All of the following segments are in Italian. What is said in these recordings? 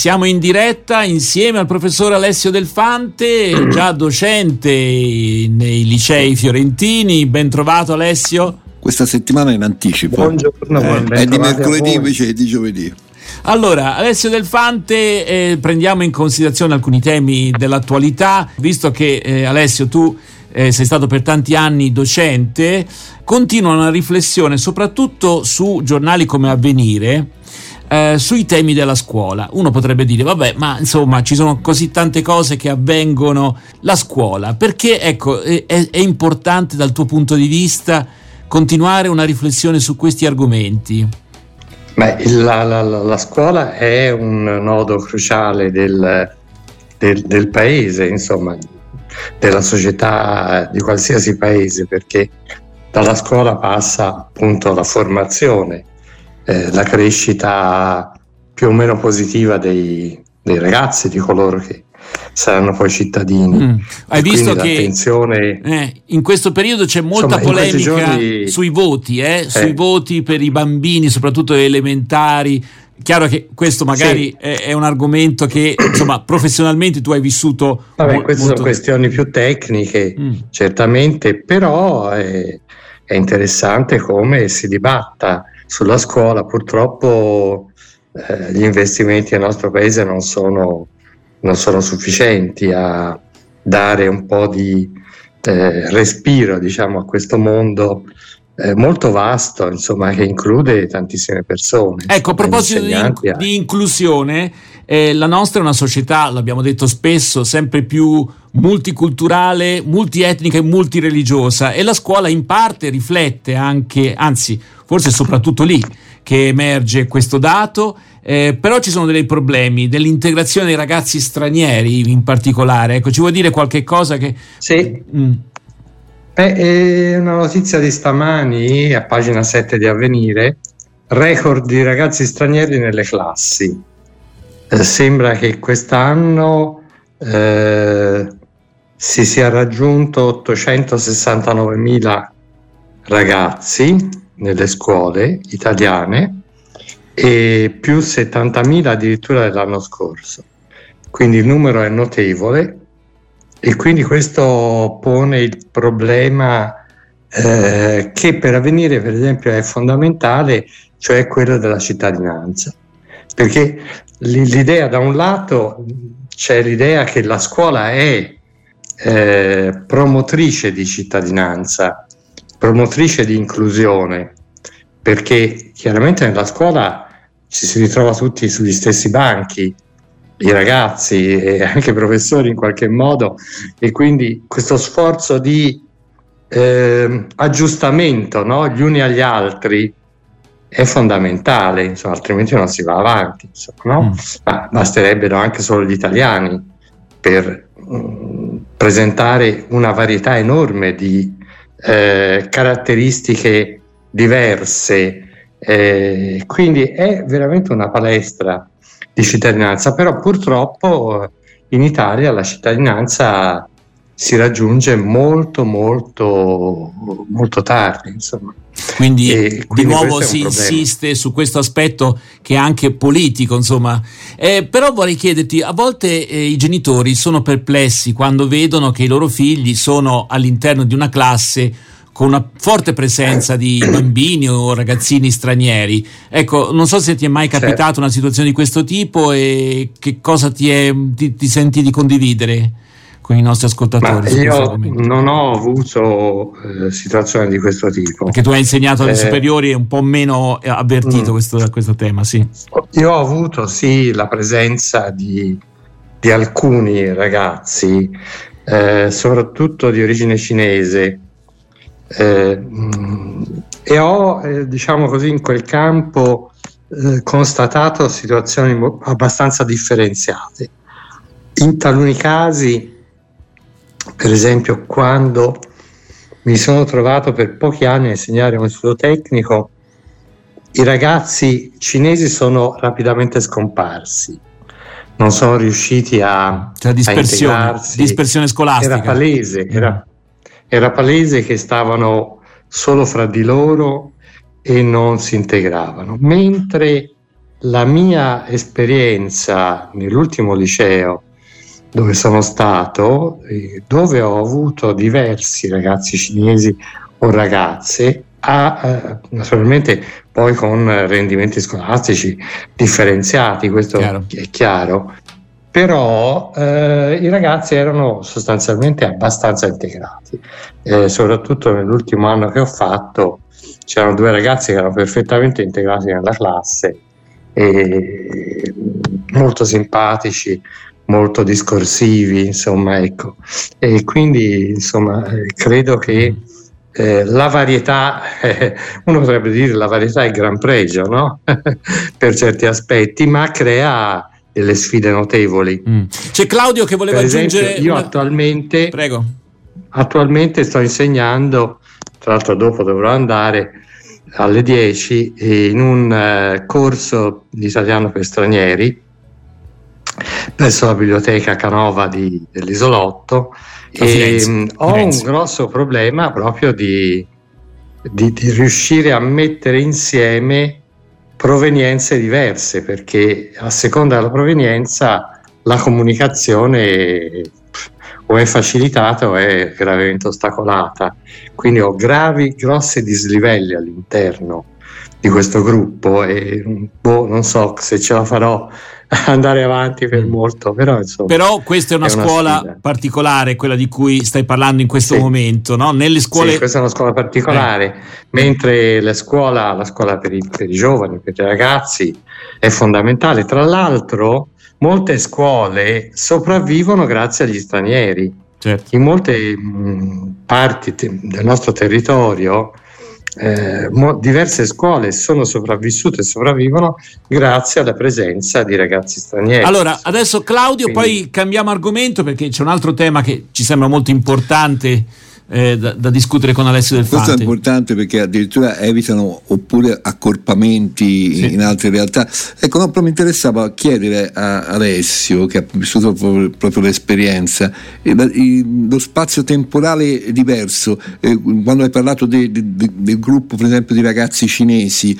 siamo in diretta insieme al professor Alessio Delfante, già docente nei licei fiorentini. Ben trovato Alessio. Questa settimana in anticipo. Buongiorno, eh, è di mercoledì invece è di giovedì. Allora, Alessio Delfante, eh, prendiamo in considerazione alcuni temi dell'attualità, visto che eh, Alessio tu eh, sei stato per tanti anni docente, continua una riflessione soprattutto su giornali come Avvenire eh, sui temi della scuola. Uno potrebbe dire, vabbè, ma insomma ci sono così tante cose che avvengono. La scuola, perché ecco, è, è importante dal tuo punto di vista continuare una riflessione su questi argomenti? Beh, la, la, la, scuola è un nodo cruciale del, del, del, paese, insomma, della società di qualsiasi paese, perché dalla scuola passa appunto la formazione, eh, la crescita più o meno positiva dei, dei, ragazzi, di coloro che saranno poi cittadini. Mm. Hai visto che eh, in questo periodo c'è molta Insomma, polemica giorni... sui voti, eh, eh. sui voti per i bambini, soprattutto elementari. Chiaro che questo magari sì. è, è, un argomento che insomma professionalmente tu hai vissuto. Vabbè, mo- queste molto... sono questioni più tecniche, mm. certamente, però è, è interessante come si dibatta sulla scuola. Purtroppo eh, gli investimenti nel nostro paese non sono, non sono sufficienti a dare un po' di eh, respiro diciamo, a questo mondo eh, molto vasto, insomma, che include tantissime persone. Ecco, a proposito di, in- di, inclusione, eh, la nostra è una società, l'abbiamo detto spesso, sempre più multiculturale, multietnica e multireligiosa e la scuola in parte riflette anche, anzi, forse soprattutto lì che emerge questo dato, eh, però ci sono dei problemi dell'integrazione dei ragazzi stranieri in particolare. Ecco, ci vuoi dire qualche cosa che... Sì. Mm. Beh, è una notizia di stamani a pagina 7 di Avvenire, record di ragazzi stranieri nelle classi. Eh, sembra che quest'anno eh, si sia raggiunto 869.000 ragazzi nelle scuole italiane e più 70.000 addirittura dell'anno scorso. Quindi il numero è notevole e quindi questo pone il problema eh, che per avvenire per esempio è fondamentale, cioè quello della cittadinanza. Perché l'idea da un lato c'è l'idea che la scuola è eh, promotrice di cittadinanza, promotrice di inclusione, perché chiaramente nella scuola ci si ritrova tutti sugli stessi banchi, i ragazzi e anche i professori in qualche modo, e quindi questo sforzo di eh, aggiustamento no? gli uni agli altri è fondamentale, insomma, altrimenti non si va avanti. Insomma, no? mm. Ma basterebbero anche solo gli italiani per mh, mm, presentare una varietà enorme di eh, caratteristiche diverse. Eh, quindi è veramente una palestra di cittadinanza, però purtroppo in Italia la cittadinanza si raggiunge molto molto molto tardi insomma. Quindi, e, quindi di nuovo si insiste su questo aspetto che è anche politico insomma eh, però vorrei chiederti a volte eh, i genitori sono perplessi quando vedono che i loro figli sono all'interno di una classe con una forte presenza di bambini o ragazzini stranieri. Ecco, non so se ti è mai capitata certo. una situazione di questo tipo e che cosa ti, è, ti, ti senti di condividere con i nostri ascoltatori. io non ho avuto eh, situazioni di questo tipo. Perché tu hai insegnato alle eh, superiori e un po' meno avvertito mm, questo, questo, tema, sì. Io ho avuto sì la presenza di, di alcuni ragazzi, eh, soprattutto di origine cinese, eh, e ho, eh, diciamo così, in quel campo eh, constatato situazioni abbastanza differenziate. In taluni casi, per esempio, quando mi sono trovato per pochi anni a insegnare un istituto tecnico, i ragazzi cinesi sono rapidamente scomparsi, non sono riusciti a, cioè dispersione, a dispersione scolastica. Era palese, era, era palese che stavano solo fra di loro e non si integravano, mentre la mia esperienza nell'ultimo liceo dove sono stato, eh, dove ho avuto diversi ragazzi cinesi o ragazze, a, eh, naturalmente poi con rendimenti scolastici differenziati, questo chiaro. è chiaro, però eh, i ragazzi erano sostanzialmente abbastanza integrati, eh, soprattutto nell'ultimo anno che ho fatto c'erano due ragazzi che erano perfettamente integrati nella classe, e molto simpatici, molto discorsivi, insomma, ecco. E quindi, insomma, credo che eh, la varietà, eh, uno potrebbe dire la varietà è gran pregio, no? per certi aspetti, ma crea delle sfide notevoli. Mm. C'è Claudio che voleva esempio, aggiungere. Io una... attualmente, Prego. attualmente sto insegnando, tra l'altro dopo dovrò andare alle 10 in un uh, corso di italiano per stranieri presso la biblioteca Canova di, dell'Isolotto e um, ho un grosso problema proprio di, di, di, riuscire a mettere insieme provenienze diverse perché a seconda della provenienza la comunicazione o è facilitata o è gravemente ostacolata. Quindi ho gravi, grossi dislivelli all'interno di questo gruppo e boh, non so se ce la farò andare avanti per mm. molto. Però, insomma, però questa è una, è una scuola sfida. particolare, quella di cui stai parlando in questo sì. momento, no? Nelle scuole... Sì, questa è una scuola particolare, eh. mentre la scuola, la scuola per, i, per i giovani, per i ragazzi è fondamentale. Tra l'altro, molte scuole sopravvivono grazie agli stranieri. Certo. In molte mh, parti te- del nostro territorio eh, mo- diverse scuole sono sopravvissute e sopravvivono grazie alla presenza di ragazzi stranieri. Allora, adesso Claudio, Quindi... poi cambiamo argomento perché c'è un altro tema che ci sembra molto importante eh, da, da, discutere con Alessio Del Fante. Questo è importante perché addirittura evitano oppure accorpamenti sì. in altre realtà. Ecco, no, però mi interessava chiedere a Alessio, che ha vissuto proprio, proprio l'esperienza, eh, lo spazio temporale diverso, eh, quando hai parlato de, de, de, del gruppo per esempio di ragazzi cinesi,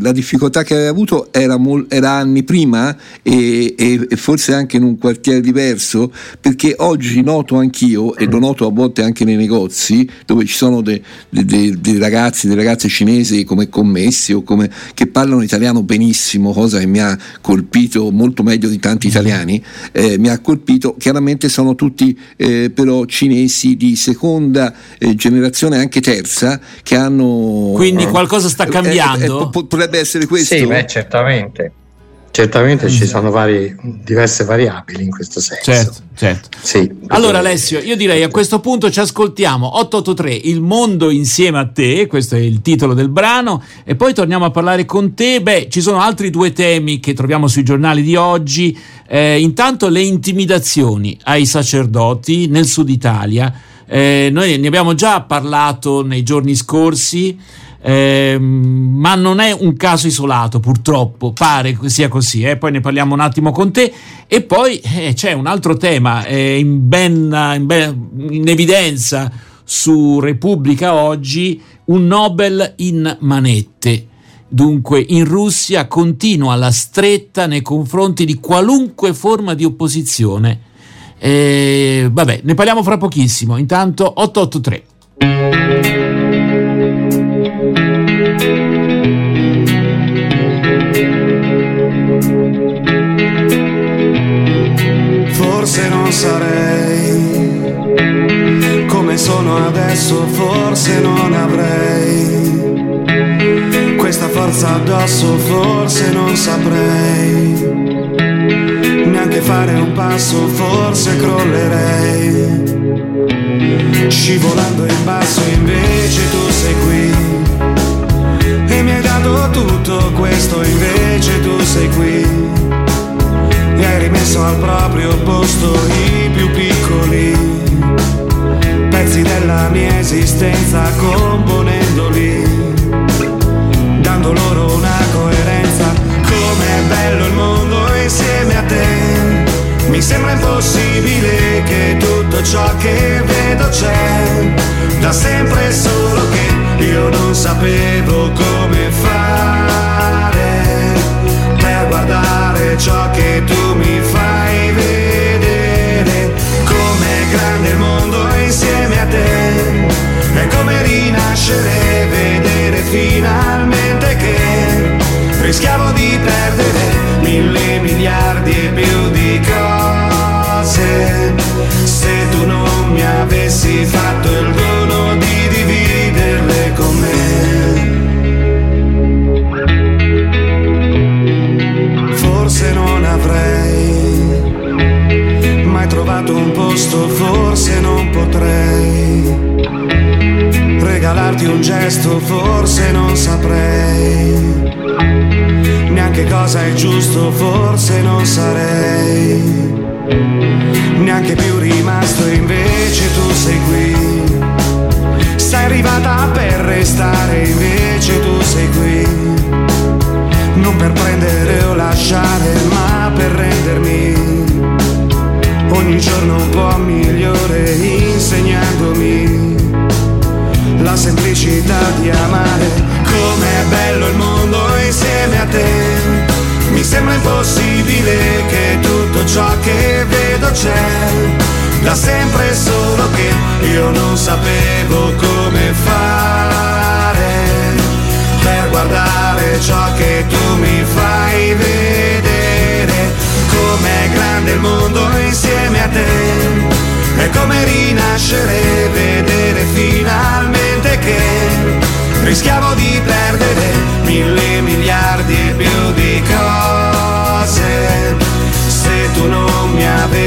la difficoltà che hai avuto era, mol, era anni prima e, e, e forse anche in un quartiere diverso, perché oggi noto anch'io, e lo noto a volte anche anche nei negozi dove ci sono dei de, de, de ragazzi, delle ragazze cinesi come commessi o come, che parlano italiano benissimo, cosa che mi ha colpito molto meglio di tanti italiani, eh, mi ha colpito, chiaramente sono tutti eh, però cinesi di seconda eh, generazione, anche terza, che hanno... Quindi qualcosa sta eh, eh, cambiando? potrebbe essere questo? Sì, beh, certamente. Certamente ci sono vari, diverse variabili in questo senso. Certo, certo. Sì, allora Alessio, io direi a questo punto ci ascoltiamo 883 Il mondo insieme a te, questo è il titolo del brano, e poi torniamo a parlare con te. Beh, ci sono altri due temi che troviamo sui giornali di oggi. Eh, intanto le intimidazioni ai sacerdoti nel sud Italia. Eh, noi ne abbiamo già parlato nei giorni scorsi. Eh, ma non è un caso isolato purtroppo, pare che sia così, eh? poi ne parliamo un attimo con te e poi eh, c'è un altro tema eh, in, ben, in, ben, in evidenza su Repubblica oggi, un Nobel in manette. Dunque in Russia continua la stretta nei confronti di qualunque forma di opposizione. Eh, vabbè, ne parliamo fra pochissimo. Intanto 883. Non sarei come sono adesso, forse non avrei questa forza addosso, forse non saprei neanche fare un passo, forse crollerei. Scivolando in basso, invece tu sei qui. E mi hai dato tutto questo, invece tu sei qui hai rimesso al proprio posto i più piccoli pezzi della mia esistenza componendoli, dando loro una coerenza. Se tu non mi avessi fatto il dono di dividerle con me. Forse non avrei mai trovato un posto, forse non potrei regalarti un gesto, forse non saprei neanche cosa è giusto, forse non sarei neanche più rimasto, invece tu sei qui. Sei arrivata per restare, invece tu sei qui. Non per prendere o lasciare, ma per rendermi ogni giorno un po' migliore, c'è. Da sempre solo che io non sapevo come fare per guardare ciò che tu mi fai vedere. Com'è grande il mondo insieme a te. È come rinascere, vedere finalmente che rischiavo di perdere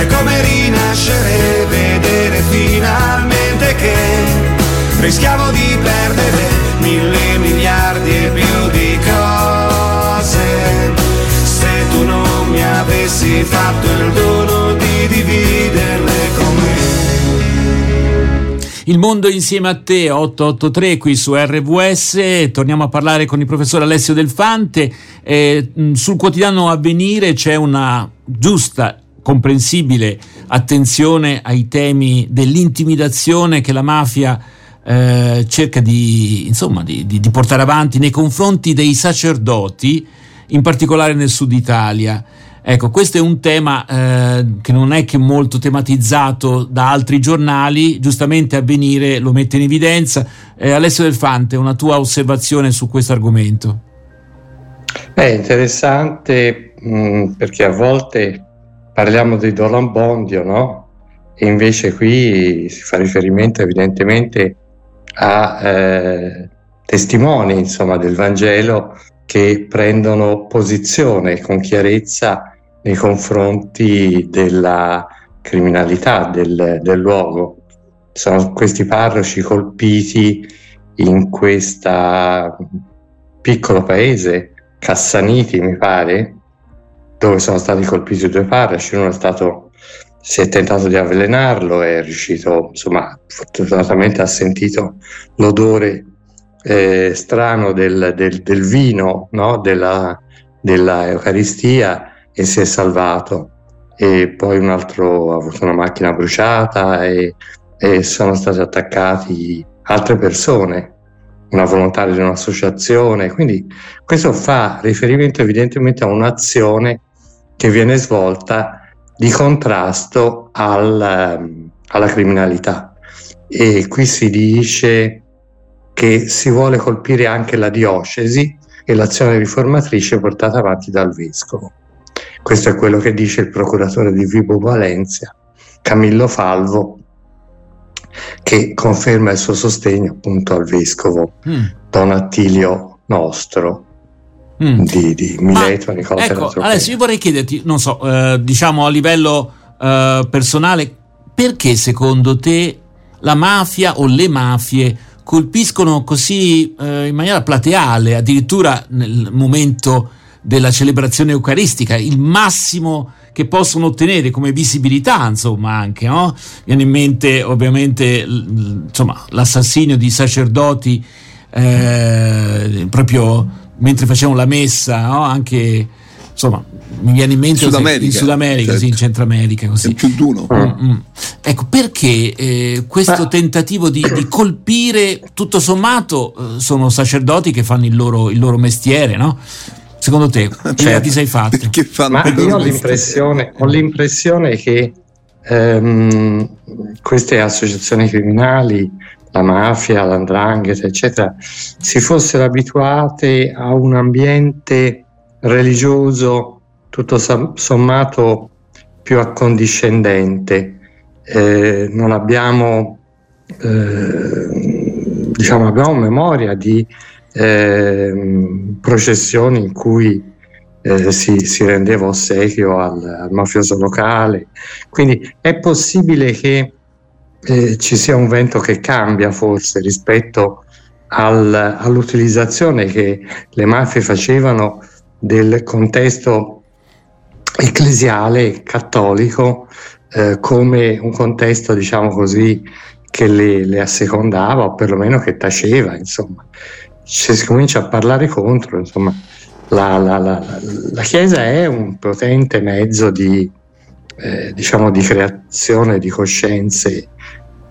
È come rinascere, vedere finalmente che rischiavo di perdere mille miliardi e più di cose. Se tu non mi avessi fatto il dono di dividerle con me. Il mondo insieme a te 883 qui su RVS, torniamo a parlare con il professor Alessio Delfante. Eh, sul quotidiano Avvenire c'è una giusta comprensibile attenzione ai temi dell'intimidazione che la mafia eh, cerca di, insomma, di, di, di, portare avanti nei confronti dei sacerdoti, in particolare nel sud Italia. Ecco, questo è un tema eh, che non è che molto tematizzato da altri giornali, giustamente Avvenire lo mette in evidenza. Eh, Alessio Delfante, una tua osservazione su questo argomento? È interessante mh, mm, perché a volte parliamo di Dolan Bondio, no? E invece qui si fa riferimento evidentemente a eh, testimoni insomma, del Vangelo che prendono posizione con chiarezza nei confronti della criminalità del, del luogo. Sono questi parroci colpiti in questo piccolo paese, Cassaniti mi pare, dove sono stati colpiti due parroci, uno è stato, si è tentato di avvelenarlo, è riuscito, insomma, fortunatamente ha sentito l'odore eh, strano del, del, del vino, no? della, della Eucaristia e si è salvato. E poi un altro ha avuto una macchina bruciata e, e sono state attaccate altre persone una volontaria di un'associazione, quindi questo fa riferimento evidentemente a un'azione che viene svolta di contrasto al, ehm, alla criminalità. E qui si dice che si vuole colpire anche la diocesi e l'azione riformatrice portata avanti dal vescovo. Questo è quello che dice il procuratore di Vibo Valencia, Camillo Falvo, che conferma il suo sostegno appunto al vescovo mm. Don Attilio Nostro, mm. di, di Mileto, Nicola ecco, Adesso io vorrei chiederti, non so, eh, diciamo a livello eh, personale, perché secondo te la mafia o le mafie colpiscono così eh, in maniera plateale, addirittura nel momento della celebrazione eucaristica, il massimo che possono ottenere come visibilità, insomma, anche, no? Viene in mente ovviamente insomma, l'assassinio di sacerdoti eh, proprio mentre facevano la messa, no? Anche insomma, mi viene in mente Sud America, in Sud America, certo. sì, in Centro America, così. È più d'uno. Mm-hmm. Ecco, perché eh, questo tentativo di, di, colpire, tutto sommato, eh, sono sacerdoti che fanno il loro, il loro mestiere, no? Secondo te, certo. ti sei fatto? Ma io ho l'impressione, ho l'impressione che ehm, queste associazioni criminali, la mafia, l'andrangheta, eccetera, si fossero abituate a un ambiente religioso tutto sommato più accondiscendente. Eh, non abbiamo, eh, diciamo, abbiamo memoria di eh, processioni in cui eh, si, si, rendeva ossequio al, al, mafioso locale. Quindi è possibile che eh, ci sia un vento che cambia forse rispetto al, all'utilizzazione che le mafie facevano del contesto ecclesiale cattolico eh, come un contesto, diciamo così, che le, le, assecondava o perlomeno che taceva, insomma. Se si comincia a parlare contro, insomma, la, la, la, la Chiesa è un potente mezzo di, eh, diciamo, di creazione di coscienze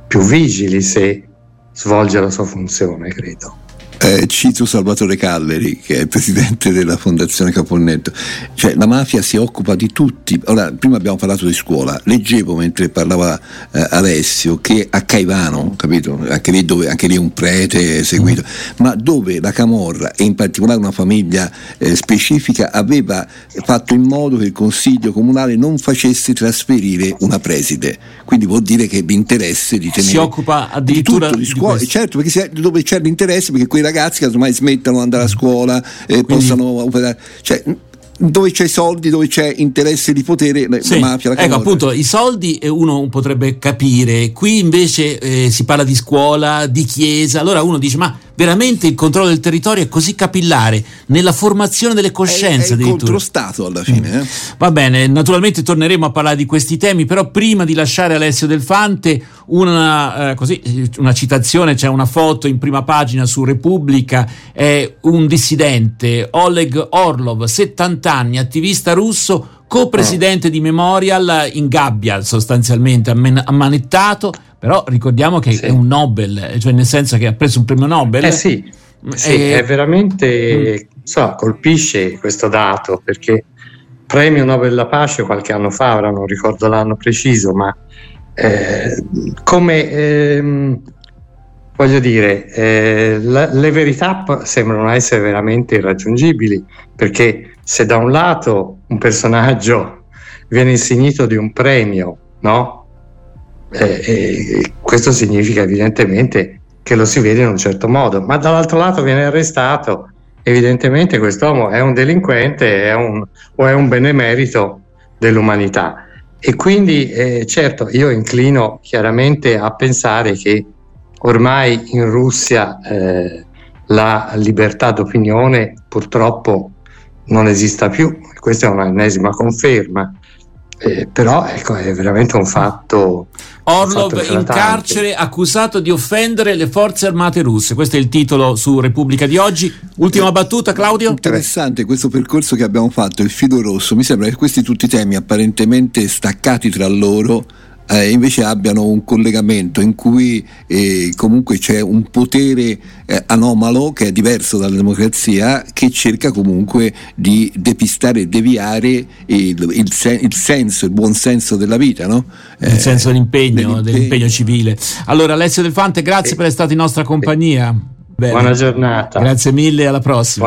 più vigili se svolge la sua funzione, credo. Eh, cito Salvatore Calleri, che è il presidente della Fondazione Caponnetto. Cioè, la mafia si occupa di tutti. Ora, prima abbiamo parlato di scuola. Leggevo mentre parlava eh, Alessio che a Caivano, capito? Anche lì, dove, anche lì un prete seguito, mm. ma dove la Camorra e in particolare una famiglia eh, specifica aveva fatto in modo che il Consiglio Comunale non facesse trasferire una preside. Quindi vuol dire che l'interesse di tenere. Si occupa addirittura di, tutto, di scuola. Di certo, perché dove c'è l'interesse, perché quei ragazzi che ormai smettano di andare a scuola e Quindi... possano operare. Cioè, dove c'è soldi, dove c'è interesse di potere, sì. la mafia, la Ecco, appunto, i soldi uno potrebbe capire, qui invece eh, si parla di scuola, di chiesa, allora uno dice ma veramente il controllo del territorio è così capillare nella formazione delle coscienze. È, è il controstato alla fine. Mm. Eh? Va bene, naturalmente torneremo a parlare di questi temi, però prima di lasciare Alessio Delfante una, eh, così, una citazione, c'è una foto in prima pagina su Repubblica, è un dissidente, Oleg Orlov, 70 anni, attivista russo, co-presidente di Memorial in gabbia sostanzialmente, ammanettato, però ricordiamo che sì. è un Nobel, cioè nel senso che ha preso un premio Nobel. Eh sì, sì e... è veramente, mm. so, colpisce questo dato perché premio Nobel della pace qualche anno fa, ora non ricordo l'anno preciso, ma eh, come ehm, voglio dire, eh, la, le verità sembrano essere veramente irraggiungibili perché se da un lato un personaggio viene insignito di un premio, no? Eh, questo significa evidentemente che lo si vede in un certo modo, ma dall'altro lato viene arrestato, evidentemente quest'uomo è un delinquente è un, o è un benemerito dell'umanità. E quindi eh, certo io inclino chiaramente a pensare che ormai in Russia eh, la libertà d'opinione purtroppo non esista più, questa è un'ennesima conferma, eh, però ecco, è veramente un fatto. Orlov un fatto in carcere accusato di offendere le forze armate russe. Questo è il titolo su Repubblica di oggi. Ultima battuta, Claudio. Interessante questo percorso che abbiamo fatto, il filo rosso. Mi sembra che questi tutti temi apparentemente staccati tra loro eh, invece abbiano un collegamento in cui eh, comunque c'è un potere eh, anomalo che è diverso dalla democrazia che cerca comunque di depistare e deviare il, il, sen- il senso, il buon senso della vita, no? il senso dell'impegno, dell'impegno, dell'impegno civile. Allora Alessio Del Fante, grazie per essere stato in nostra compagnia. Bene. Buona giornata. Grazie mille, alla prossima.